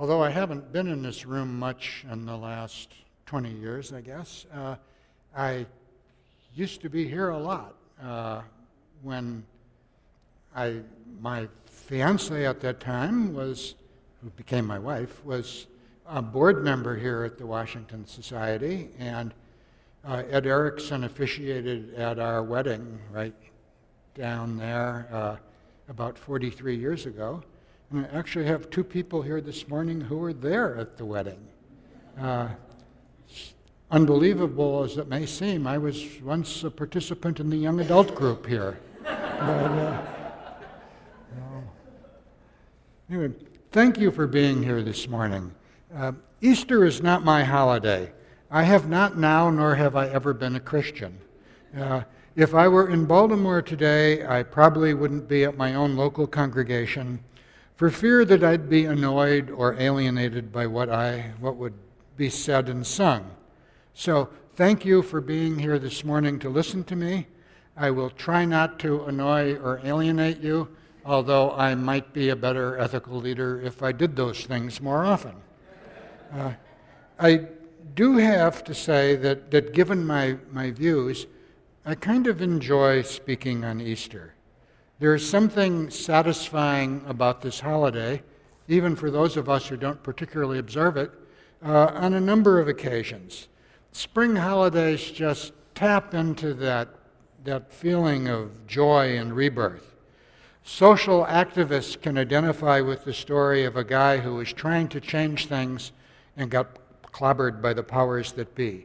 although I haven't been in this room much in the last 20 years, I guess, uh, I used to be here a lot uh, when I, my fiance at that time was, who became my wife, was a board member here at the Washington Society, and uh, Ed Erickson officiated at our wedding right down there uh, about 43 years ago. And I actually have two people here this morning who were there at the wedding. Uh, unbelievable as it may seem, I was once a participant in the young adult group here. but, uh, anyway, thank you for being here this morning. Uh, Easter is not my holiday. I have not now, nor have I ever been a Christian. Uh, if I were in Baltimore today, I probably wouldn't be at my own local congregation for fear that I'd be annoyed or alienated by what, I, what would be said and sung. So, thank you for being here this morning to listen to me. I will try not to annoy or alienate you, although I might be a better ethical leader if I did those things more often. Uh, I do have to say that, that given my, my views, I kind of enjoy speaking on Easter. There is something satisfying about this holiday, even for those of us who don't particularly observe it, uh, on a number of occasions. Spring holidays just tap into that, that feeling of joy and rebirth. Social activists can identify with the story of a guy who was trying to change things and got clobbered by the powers that be.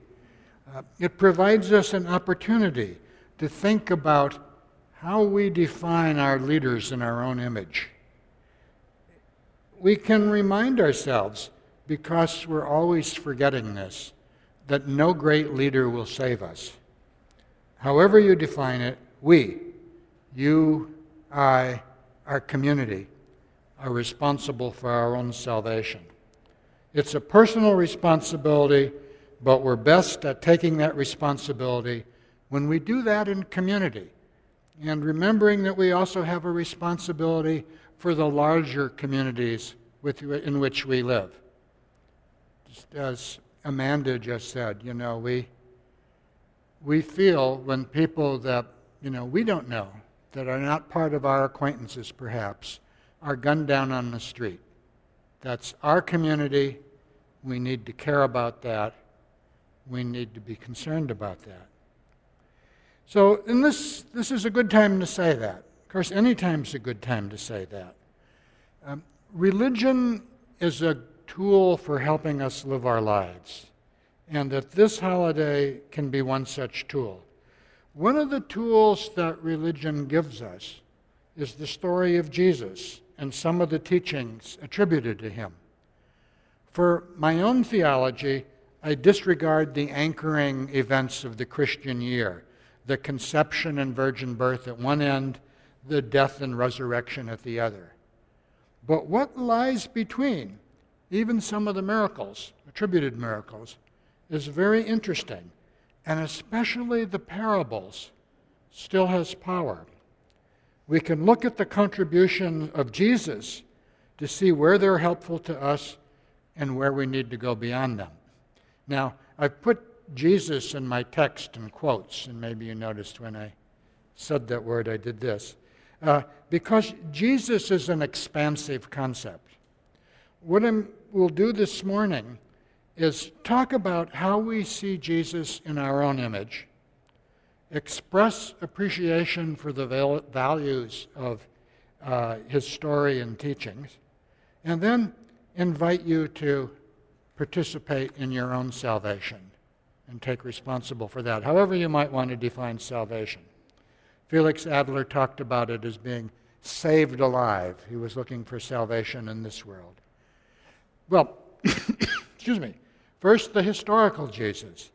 Uh, it provides us an opportunity to think about how we define our leaders in our own image. We can remind ourselves, because we're always forgetting this, that no great leader will save us. However, you define it, we, you, I, our community, are responsible for our own salvation. It's a personal responsibility, but we're best at taking that responsibility when we do that in community. And remembering that we also have a responsibility for the larger communities with, in which we live. Just as Amanda just said, you know, we, we feel when people that, you know, we don't know, that are not part of our acquaintances perhaps, are gunned down on the street. That's our community. We need to care about that. We need to be concerned about that. So, in this, this is a good time to say that. Of course, any time's a good time to say that. Um, religion is a tool for helping us live our lives, and that this holiday can be one such tool. One of the tools that religion gives us is the story of Jesus and some of the teachings attributed to him. For my own theology, I disregard the anchoring events of the Christian year the conception and virgin birth at one end, the death and resurrection at the other. But what lies between, even some of the miracles, attributed miracles, is very interesting, and especially the parables still has power. We can look at the contribution of Jesus to see where they're helpful to us and where we need to go beyond them. Now, I've put Jesus in my text in quotes, and maybe you noticed when I said that word, I did this. Uh, because Jesus is an expansive concept. What I will do this morning is talk about how we see Jesus in our own image, express appreciation for the values of uh, his story and teachings, and then invite you to participate in your own salvation and take responsible for that, however you might want to define salvation. Felix Adler talked about it as being saved alive. He was looking for salvation in this world. Well, excuse me. First, the historical Jesus.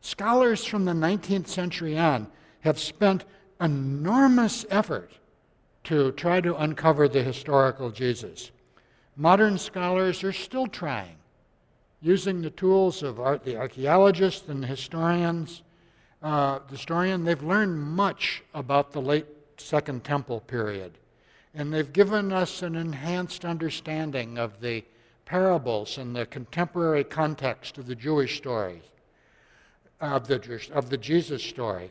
Scholars from the 19th century on have spent enormous effort to try to uncover the historical Jesus. Modern scholars are still trying, using the tools of art, the archaeologists and the historians. Uh, the historian, they've learned much about the late Second Temple period, and they've given us an enhanced understanding of the, parables in the contemporary context of the Jewish story, of the, of the Jesus story,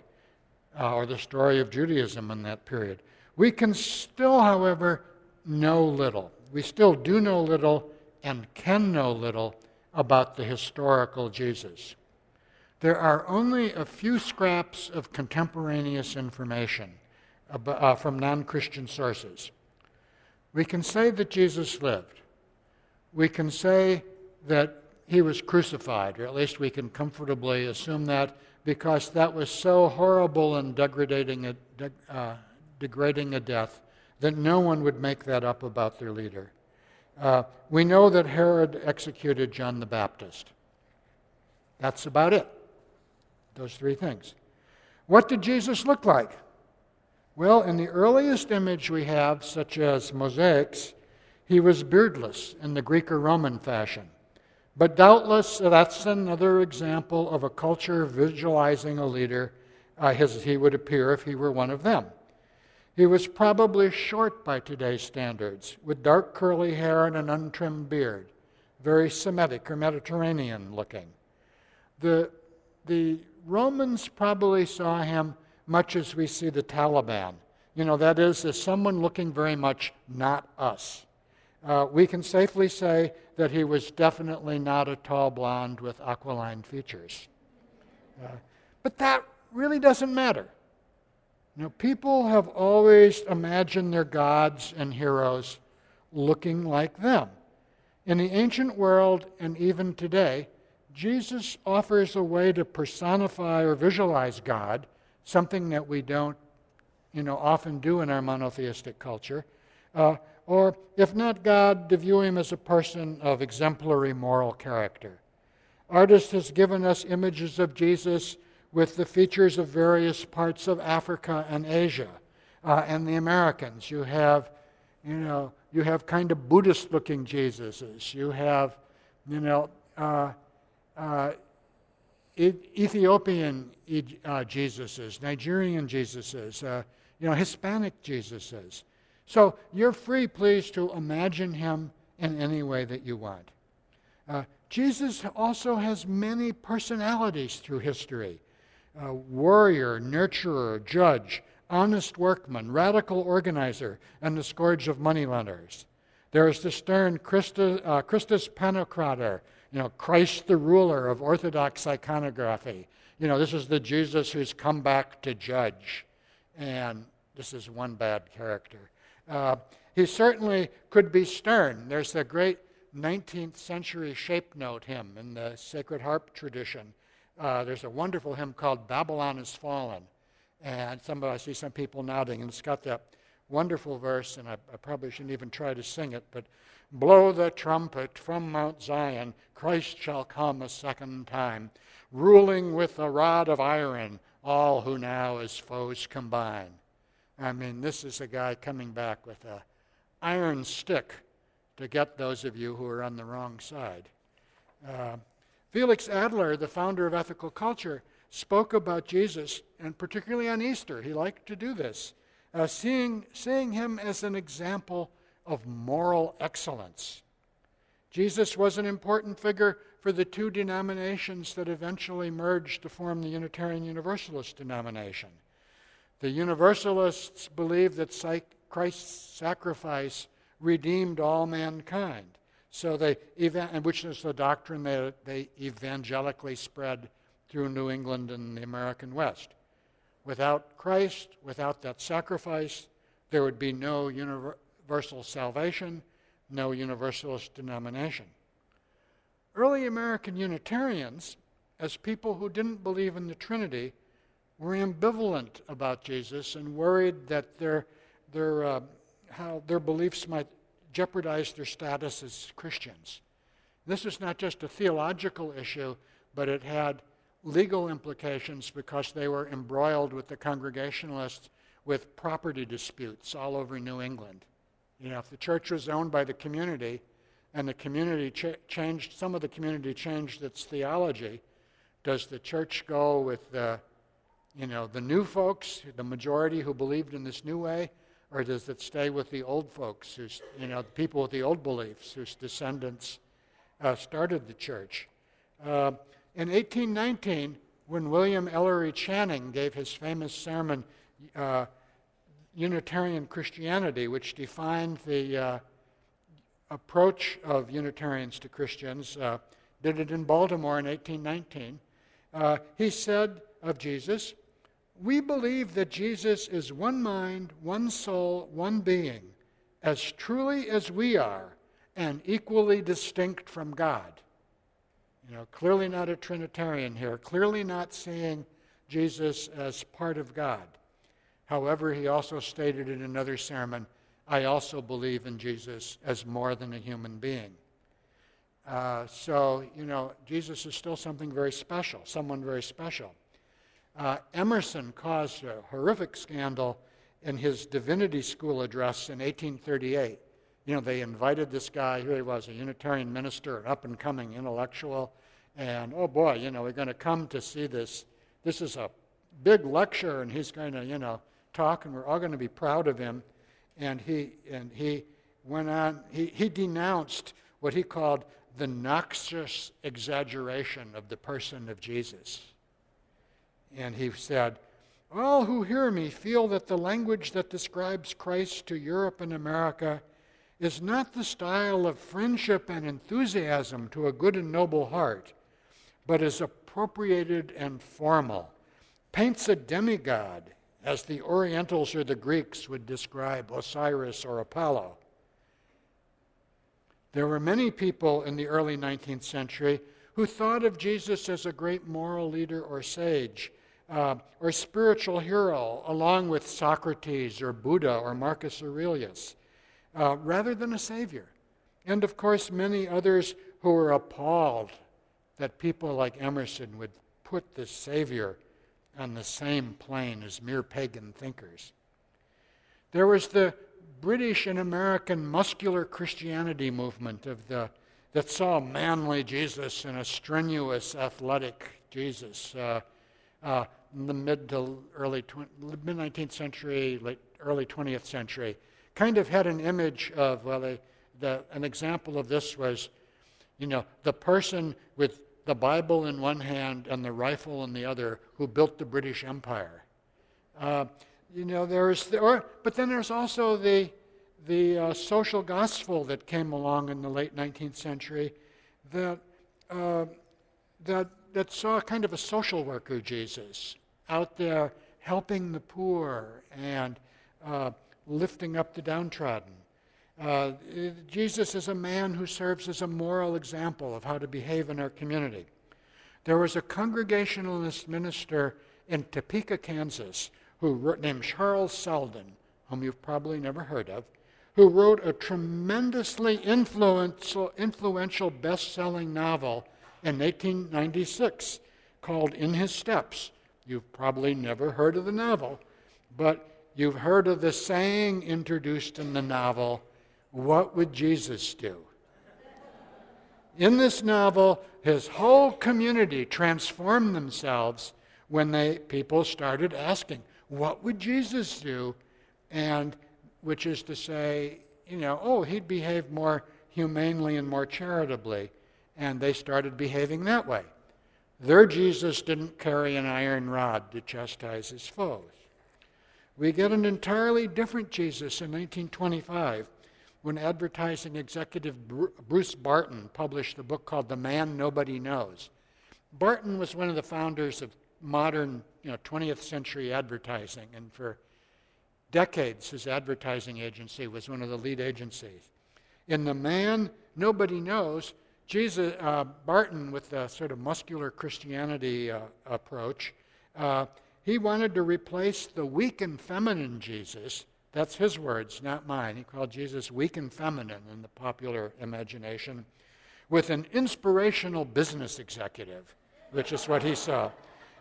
uh, or the story of Judaism in that period. We can still, however, know little. We still do know little and can know little about the historical Jesus. There are only a few scraps of contemporaneous information uh, from non Christian sources. We can say that Jesus lived. We can say that he was crucified, or at least we can comfortably assume that because that was so horrible and degrading a, uh, degrading a death that no one would make that up about their leader. Uh, we know that Herod executed John the Baptist. That's about it. Those three things. What did Jesus look like? Well, in the earliest image we have, such as mosaics, he was beardless in the Greek or Roman fashion. But doubtless, that's another example of a culture visualizing a leader uh, as he would appear if he were one of them. He was probably short by today's standards, with dark curly hair and an untrimmed beard, very Semitic or Mediterranean looking. The, the Romans probably saw him much as we see the Taliban. You know, that is, as someone looking very much not us. Uh, we can safely say that he was definitely not a tall blonde with aquiline features. Uh, but that really doesn't matter. You know, people have always imagined their gods and heroes looking like them. In the ancient world and even today, Jesus offers a way to personify or visualize God, something that we don't, you know, often do in our monotheistic culture. Uh, or, if not God, to view him as a person of exemplary moral character. Artist has given us images of Jesus with the features of various parts of Africa and Asia uh, and the Americas. You have, you know, you have kind of Buddhist-looking Jesuses. You have, you know, uh, uh, Ethiopian uh, Jesuses, Nigerian Jesuses, uh, you know, Hispanic Jesuses. So you're free, please, to imagine him in any way that you want. Uh, Jesus also has many personalities through history warrior, nurturer, judge, honest workman, radical organizer, and the scourge of moneylenders. There is the stern Christus, uh, Christus Pantocrator, you know, Christ the ruler of Orthodox iconography. You know, this is the Jesus who's come back to judge. And this is one bad character. Uh, he certainly could be stern. There's the great 19th century shape note hymn in the Sacred Harp tradition uh, there's a wonderful hymn called Babylon is Fallen. And some, of I see some people nodding, and it's got that wonderful verse, and I, I probably shouldn't even try to sing it, but blow the trumpet from Mount Zion, Christ shall come a second time, ruling with a rod of iron all who now as foes combine. I mean, this is a guy coming back with a iron stick to get those of you who are on the wrong side. Uh, Felix Adler, the founder of ethical culture, spoke about Jesus, and particularly on Easter, he liked to do this, uh, seeing, seeing him as an example of moral excellence. Jesus was an important figure for the two denominations that eventually merged to form the Unitarian Universalist denomination. The Universalists believed that Christ's sacrifice redeemed all mankind. So they, and which is the doctrine that they evangelically spread through New England and the American West. Without Christ, without that sacrifice, there would be no universal salvation, no universalist denomination. Early American Unitarians, as people who didn't believe in the Trinity, were ambivalent about Jesus and worried that their, their, uh, how their beliefs might jeopardized their status as Christians. This was not just a theological issue, but it had legal implications because they were embroiled with the Congregationalists with property disputes all over New England. You know, if the church was owned by the community and the community ch- changed, some of the community changed its theology, does the church go with the, you know, the new folks, the majority who believed in this new way, or does it stay with the old folks, who's, you know, the people with the old beliefs, whose descendants uh, started the church. Uh, in 1819, when William Ellery Channing gave his famous sermon, uh, Unitarian Christianity, which defined the uh, approach of Unitarians to Christians, uh, did it in Baltimore in 1819. Uh, he said of Jesus, We believe that Jesus is one mind, one soul, one being, as truly as we are, and equally distinct from God. You know, clearly not a Trinitarian here, clearly not seeing Jesus as part of God. However, he also stated in another sermon, I also believe in Jesus as more than a human being. Uh, so, you know, Jesus is still something very special, someone very special. Uh, Emerson caused a horrific scandal in his divinity school address in 1838 you know, they invited this guy, here he was, a Unitarian minister, an up and coming intellectual, and oh boy, you know, we're going to come to see this. This is a big lecture, and he's going to, you know, talk, and we're all going to be proud of him. And he, and he went on, he, he denounced what he called the noxious exaggeration of the person of Jesus. And he said, All who hear me feel that the language that describes Christ to Europe and America is not the style of friendship and enthusiasm to a good and noble heart, but is appropriated and formal, paints a demigod, as the Orientals or the Greeks would describe Osiris or Apollo. There were many people in the early 19th century who thought of Jesus as a great moral leader or sage uh, or spiritual hero, along with Socrates or Buddha or Marcus Aurelius uh, rather than a Savior. And of course, many others who were appalled that people like Emerson would put the Savior on the same plane as mere pagan thinkers. There was the British and American muscular Christianity movement of the, that saw manly Jesus and a strenuous athletic Jesus uh, uh, in the mid to early mid 19th century, late early 20th century kind of had an image of, well, they, the, an example of this was, you know, the person with the Bible in one hand and the rifle in the other who built the British Empire. Uh, you know, there's, the, or, but then there's also the, the uh, social gospel that came along in the late 19th century that, uh, that, that saw kind of a social worker Jesus out there helping the poor and uh, lifting up the downtrodden. Uh, Jesus is a man who serves as a moral example of how to behave in our community. There was a Congregationalist minister in Topeka, Kansas, who wrote, named Charles Sheldon, whom you've probably never heard of, who wrote a tremendously influential, influential best-selling novel in 1896 called In His Steps. You've probably never heard of the novel, but You've heard of the saying introduced in the novel, What Would Jesus Do? In this novel, his whole community transformed themselves when they, people started asking, What would Jesus do? And which is to say, you know, oh, he'd behave more humanely and more charitably. And they started behaving that way. Their Jesus didn't carry an iron rod to chastise his foes. We get an entirely different Jesus in 1925 when advertising executive Bruce Barton published a book called The Man Nobody Knows. Barton was one of the founders of modern you know, 20th century advertising, and for decades his advertising agency was one of the lead agencies. In The Man Nobody Knows, Jesus, uh, Barton, with the sort of muscular Christianity uh, approach, uh, he wanted to replace the weak and feminine Jesus. That's his words, not mine. He called Jesus weak and feminine in the popular imagination with an inspirational business executive, which is what he saw.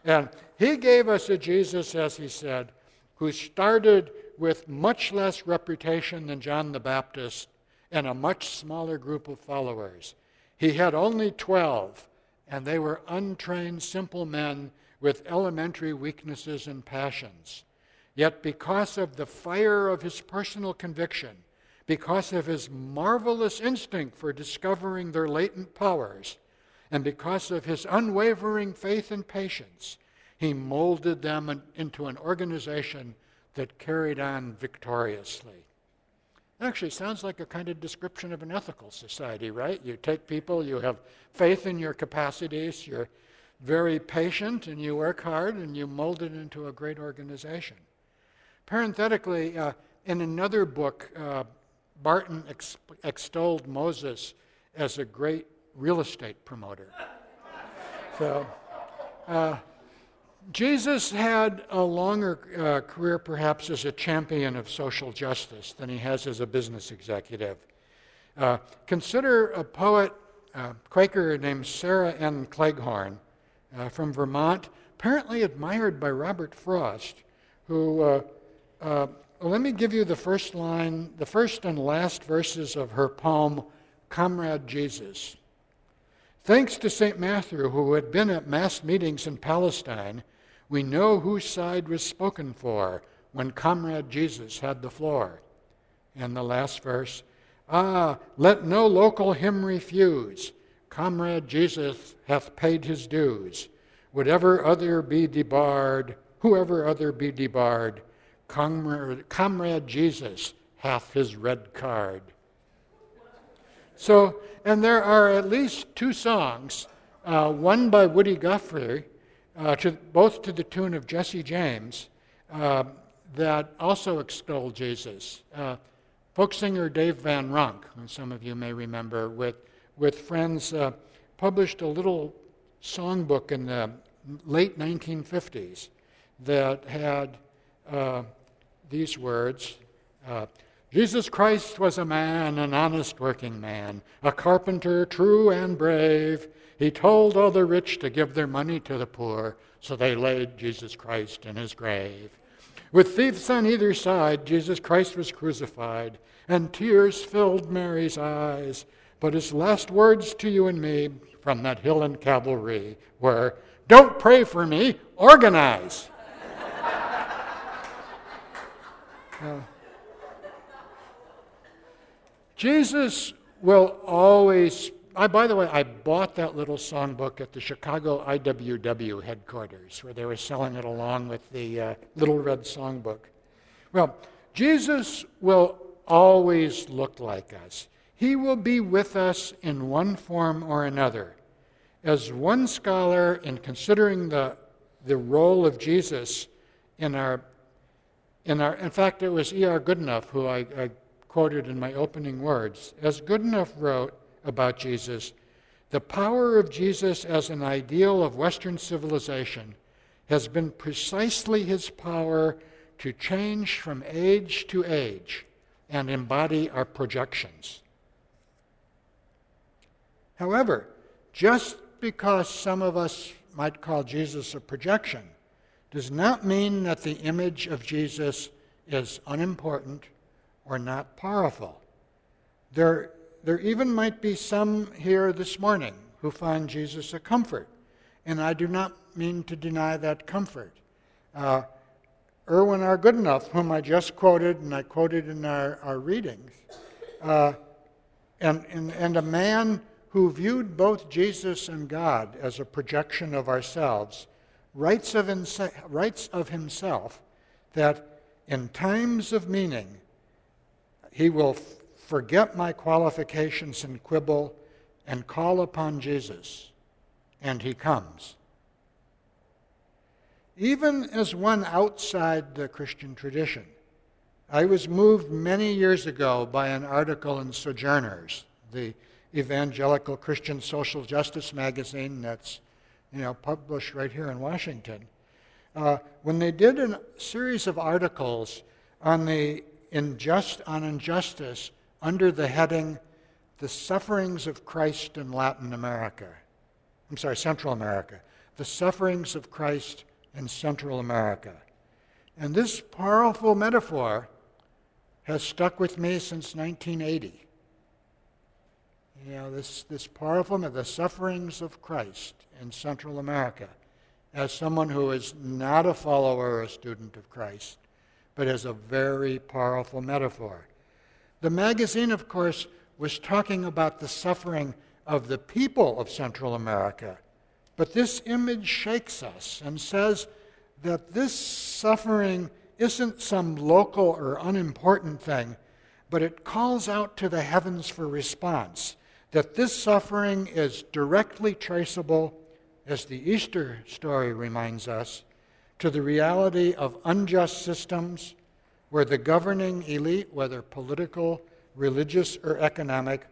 And he gave us a Jesus, as he said, who started with much less reputation than John the Baptist and a much smaller group of followers. He had only 12, and they were untrained, simple men with elementary weaknesses and passions. Yet, because of the fire of his personal conviction, because of his marvelous instinct for discovering their latent powers, and because of his unwavering faith and patience, he molded them into an organization that carried on victoriously. Actually sounds like a kind of description of an ethical society, right? You take people, you have faith in your capacities, you're very patient, and you work hard, and you mold it into a great organization. Parenthetically, uh, in another book, uh, Barton ex- extolled Moses as a great real estate promoter. So, uh, Jesus had a longer uh, career, perhaps, as a champion of social justice than he has as a business executive. Uh, consider a poet, uh, Quaker named Sarah N. Cleghorn uh, from Vermont, apparently admired by Robert Frost, who, uh, uh, let me give you the first line, the first and last verses of her poem, Comrade Jesus. Thanks to St. Matthew, who had been at mass meetings in Palestine, we know whose side was spoken for when Comrade Jesus had the floor. And the last verse Ah, let no local hymn refuse. Comrade Jesus hath paid his dues. Whatever other be debarred, whoever other be debarred, Comrade, Comrade Jesus hath his red card. So, and there are at least two songs, uh, one by Woody Guthrie uh, to, both to the tune of Jesse James, uh, that also extol Jesus. Uh, folk singer Dave Van Ronk, some of you may remember, with, with friends, uh, published a little songbook in the late 1950s that had uh, these words. Uh, Jesus Christ was a man, an honest working man, a carpenter true and brave. He told all the rich to give their money to the poor, so they laid Jesus Christ in his grave. With thieves on either side, Jesus Christ was crucified, and tears filled Mary's eyes. But his last words to you and me from that hill in Calvary were, Don't pray for me, organize. uh, Jesus will always I, by the way, I bought that little songbook at the Chicago IWW headquarters, where they were selling it along with the uh, Little Red Songbook. Well, Jesus will always look like us. He will be with us in one form or another. As one scholar, in considering the, the role of Jesus in our, in our, in fact, it was E.R. Goodenough who I, I quoted in my opening words. As Goodenough wrote, about Jesus, the power of Jesus as an ideal of Western civilization has been precisely his power to change from age to age and embody our projections. However, just because some of us might call Jesus a projection does not mean that the image of Jesus is unimportant or not powerful. There there even might be some here this morning who find Jesus a comfort, and I do not mean to deny that comfort. Uh, Erwin R. Goodenough, whom I just quoted and I quoted in our, our readings, uh, and, and, and a man who viewed both Jesus and God as a projection of ourselves, writes of, inse- writes of himself that in times of meaning, he will forget my qualifications and quibble and call upon Jesus, and he comes. Even as one outside the Christian tradition, I was moved many years ago by an article in Sojourners, the evangelical Christian social justice magazine that's you know, published right here in Washington. Uh, when they did a series of articles on the injust, on injustice under the heading The Sufferings of Christ in Latin America. I'm sorry, Central America. The Sufferings of Christ in Central America. And this powerful metaphor has stuck with me since 1980. You know, this, this powerful, the sufferings of Christ in Central America, as someone who is not a follower or a student of Christ, but as a very powerful metaphor. The magazine, of course, was talking about the suffering of the people of Central America. But this image shakes us and says that this suffering isn't some local or unimportant thing, but it calls out to the heavens for response. That this suffering is directly traceable, as the Easter story reminds us, to the reality of unjust systems where the governing elite, whether political, religious, or economic,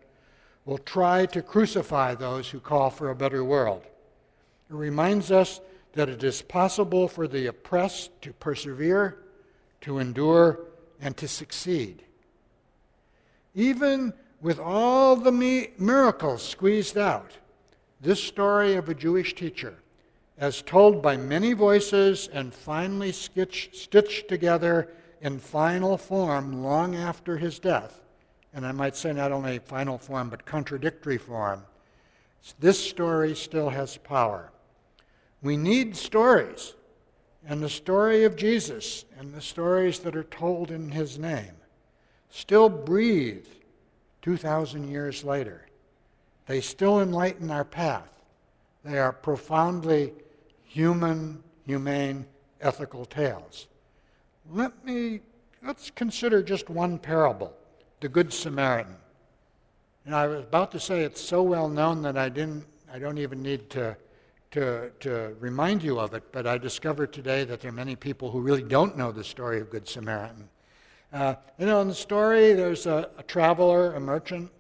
will try to crucify those who call for a better world. It reminds us that it is possible for the oppressed to persevere, to endure, and to succeed. Even with all the miracles squeezed out, this story of a Jewish teacher, as told by many voices and finally stitched together in final form long after his death, and I might say not only final form but contradictory form, this story still has power. We need stories, and the story of Jesus and the stories that are told in his name still breathe 2,000 years later. They still enlighten our path. They are profoundly human, humane, ethical tales. Let me, let's consider just one parable, the Good Samaritan. And I was about to say it's so well known that I didn't, I don't even need to, to, to remind you of it, but I discovered today that there are many people who really don't know the story of Good Samaritan. Uh, you know, in the story, there's a, a traveler, a merchant,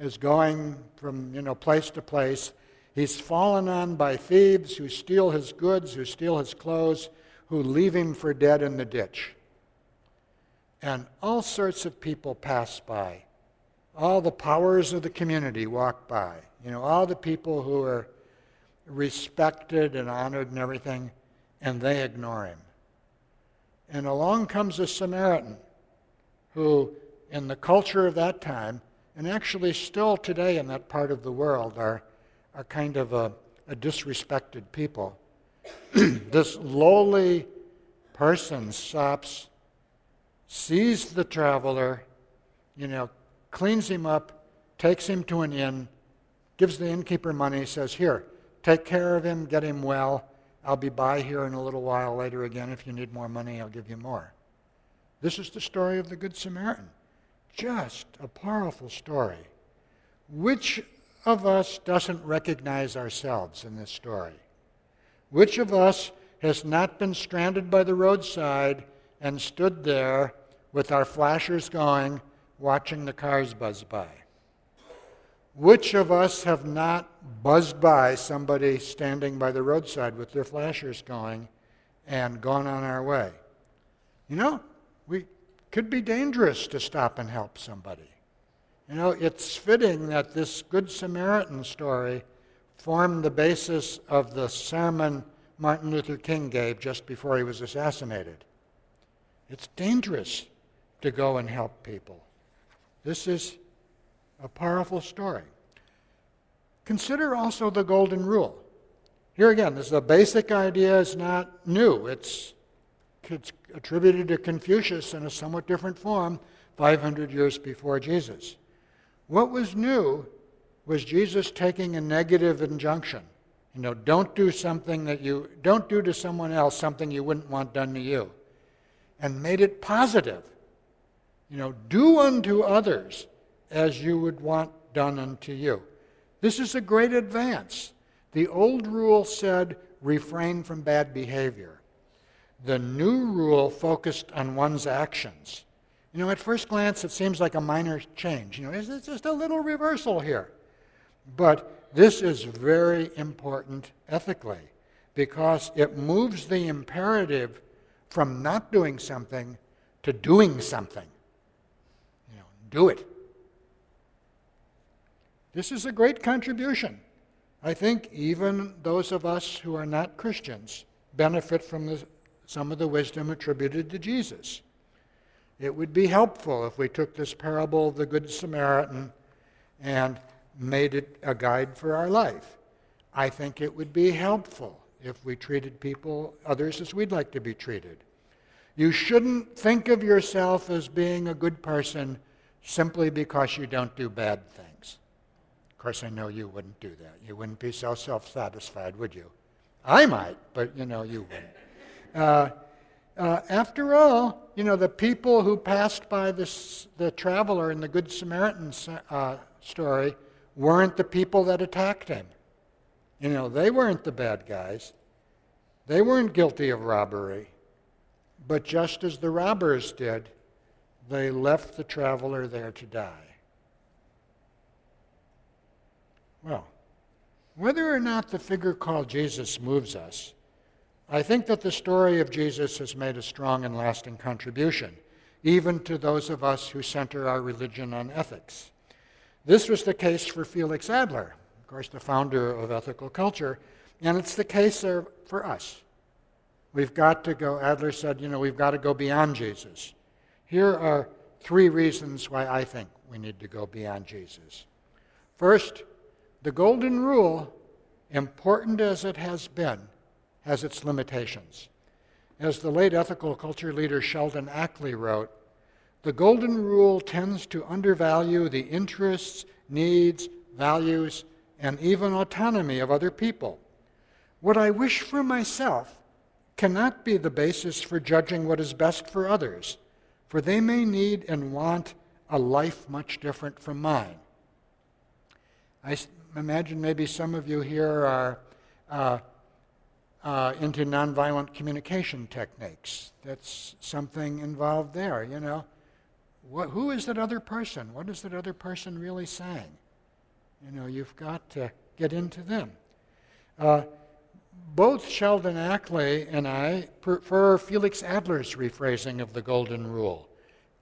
is going from you know place to place. He's fallen on by thieves who steal his goods, who steal his clothes, who leave him for dead in the ditch. And all sorts of people pass by. All the powers of the community walk by. You know, all the people who are respected and honored and everything, and they ignore him. And along comes a Samaritan who, in the culture of that time, and actually still today in that part of the world, are, are kind of a, a disrespected people. this lowly person stops, sees the traveler, you know, cleans him up, takes him to an inn, gives the innkeeper money, says, Here, take care of him, get him well. I'll be by here in a little while later again. If you need more money, I'll give you more. This is the story of the Good Samaritan. Just a powerful story. Which of us doesn't recognize ourselves in this story? Which of us has not been stranded by the roadside and stood there with our flashers going, watching the cars buzz by? Which of us have not buzzed by somebody standing by the roadside with their flashers going and gone on our way? You know, we could be dangerous to stop and help somebody. You know, it's fitting that this Good Samaritan story formed the basis of the sermon Martin Luther King gave just before he was assassinated. It's dangerous to go and help people. This is a powerful story. Consider also the Golden Rule. Here again, this is a basic idea, it's not new. It's it's attributed to Confucius in a somewhat different form 500 years before Jesus. What was new was Jesus taking a negative injunction. You know, don't do something that you don't do to someone else something you wouldn't want done to you. And made it positive. You know, do unto others as you would want done unto you. This is a great advance. The old rule said refrain from bad behavior the new rule focused on one's actions. You know, at first glance, it seems like a minor change. You know, it's just a little reversal here. But this is very important ethically because it moves the imperative from not doing something to doing something. You know, do it. This is a great contribution. I think even those of us who are not Christians benefit from this some of the wisdom attributed to Jesus. It would be helpful if we took this parable of the Good Samaritan and made it a guide for our life. I think it would be helpful if we treated people, others, as we'd like to be treated. You shouldn't think of yourself as being a good person simply because you don't do bad things. Of course, I know you wouldn't do that. You wouldn't be so self satisfied, would you? I might, but you know, you wouldn't. Uh, uh, after all, you know, the people who passed by this, the traveler in the Good Samaritan uh, story weren't the people that attacked him. You know, they weren't the bad guys. They weren't guilty of robbery. But just as the robbers did, they left the traveler there to die. Well, whether or not the figure called Jesus moves us, I think that the story of Jesus has made a strong and lasting contribution, even to those of us who center our religion on ethics. This was the case for Felix Adler, of course, the founder of ethical culture, and it's the case for us. We've got to go, Adler said, you know, we've got to go beyond Jesus. Here are three reasons why I think we need to go beyond Jesus. First, the Golden Rule, important as it has been, has its limitations. As the late ethical culture leader Sheldon Ackley wrote, the Golden Rule tends to undervalue the interests, needs, values, and even autonomy of other people. What I wish for myself cannot be the basis for judging what is best for others, for they may need and want a life much different from mine. I imagine maybe some of you here are uh, uh, into nonviolent communication techniques. That's something involved there, you know. What, who is that other person? What is that other person really saying? You know, you've got to get into them. Uh, both Sheldon Ackley and I prefer Felix Adler's rephrasing of the Golden Rule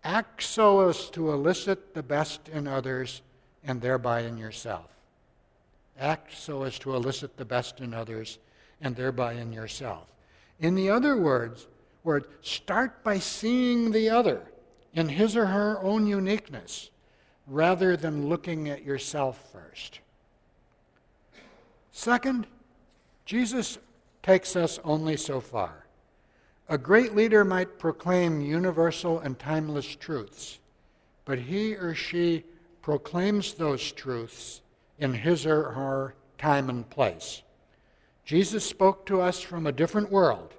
act so as to elicit the best in others and thereby in yourself. Act so as to elicit the best in others and thereby in yourself. In the other words, word, start by seeing the other in his or her own uniqueness rather than looking at yourself first. Second, Jesus takes us only so far. A great leader might proclaim universal and timeless truths, but he or she proclaims those truths in his or her time and place. Jesus spoke to us from a different world.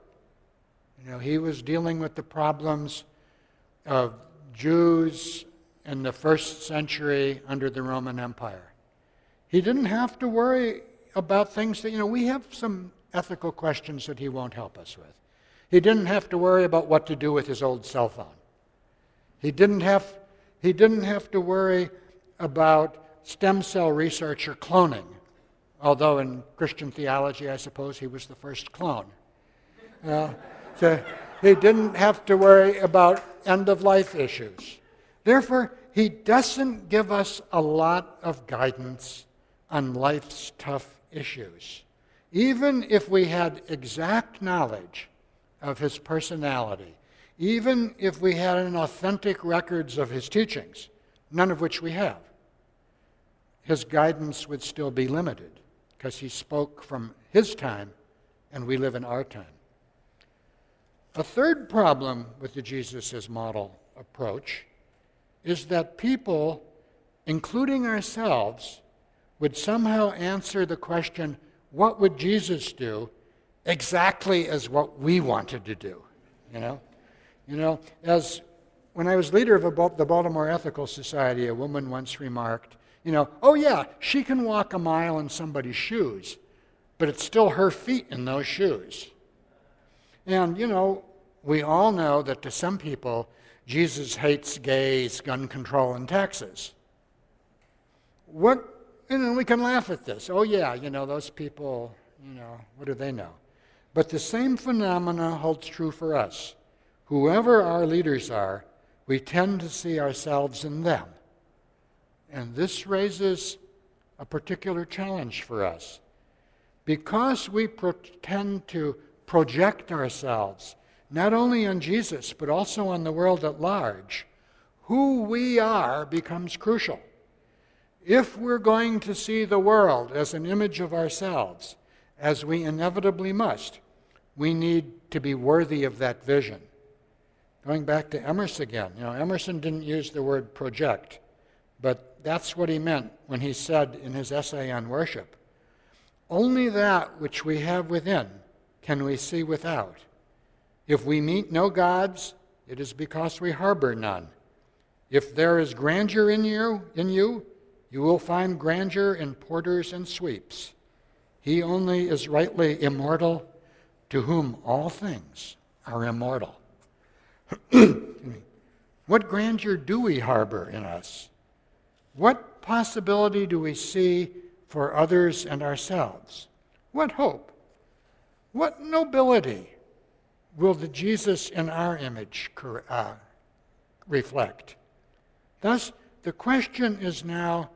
You know, he was dealing with the problems of Jews in the first century under the Roman Empire. He didn't have to worry about things that, you know, we have some ethical questions that he won't help us with. He didn't have to worry about what to do with his old cell phone. He didn't have, he didn't have to worry about stem cell research or cloning although in Christian theology, I suppose he was the first clone. Uh, so he didn't have to worry about end of life issues. Therefore, he doesn't give us a lot of guidance on life's tough issues. Even if we had exact knowledge of his personality, even if we had an authentic records of his teachings, none of which we have, his guidance would still be limited because he spoke from his time and we live in our time. A third problem with the Jesus as model approach is that people, including ourselves, would somehow answer the question, what would Jesus do, exactly as what we wanted to do. You know? You know, as when I was leader of the Baltimore Ethical Society, a woman once remarked, you know, oh yeah, she can walk a mile in somebody's shoes, but it's still her feet in those shoes. And, you know, we all know that to some people, Jesus hates gays, gun control, and taxes. What, you know, we can laugh at this. Oh, yeah, you know, those people, you know, what do they know? But the same phenomena holds true for us. Whoever our leaders are, we tend to see ourselves in them. And this raises a particular challenge for us. Because we tend to project ourselves not only on Jesus, but also on the world at large, who we are becomes crucial. If we're going to see the world as an image of ourselves, as we inevitably must, we need to be worthy of that vision. going back to Emerson again, you know, Emerson didn't use the word project, but that's what he meant when he said in his essay on worship only that which we have within can we see without. If we meet no gods, it is because we harbor none. If there is grandeur in you, in you, you will find grandeur in porters and sweeps. He only is rightly immortal, to whom all things are immortal. what grandeur do we harbor in us? What possibility do we see for others and ourselves? What hope? What nobility will the Jesus in our image uh, reflect? Thus, the question is now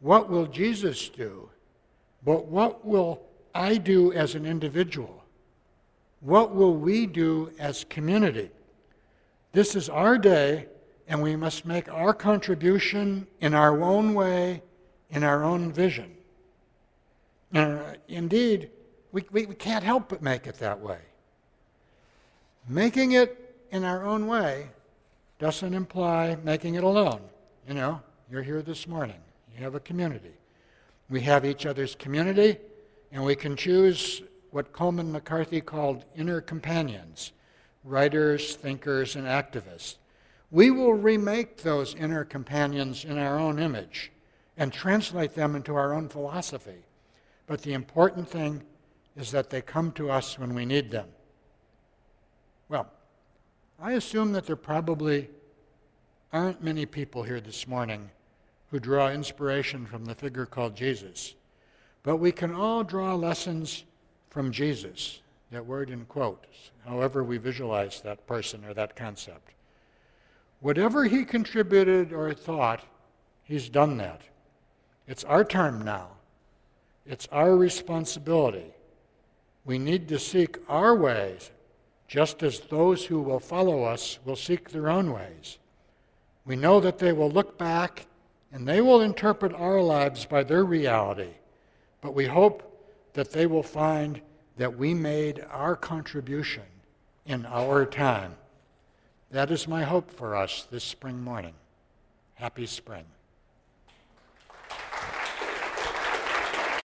what will Jesus do? But what will I do as an individual? What will we do as community? This is our day, and we must make our contribution in our own way, in our own vision. Uh, indeed, we, we, we can't help but make it that way. Making it in our own way doesn't imply making it alone. You know, you're here this morning, you have a community. We have each other's community, and we can choose what Coleman McCarthy called inner companions writers, thinkers, and activists. We will remake those inner companions in our own image and translate them into our own philosophy. But the important thing is that they come to us when we need them. Well, I assume that there probably aren't many people here this morning who draw inspiration from the figure called Jesus. But we can all draw lessons from Jesus, that word in quotes, however we visualize that person or that concept. Whatever he contributed or thought, he's done that. It's our turn now it's our responsibility. We need to seek our ways, just as those who will follow us will seek their own ways. We know that they will look back and they will interpret our lives by their reality, but we hope that they will find that we made our contribution in our time. That is my hope for us this spring morning. Happy spring.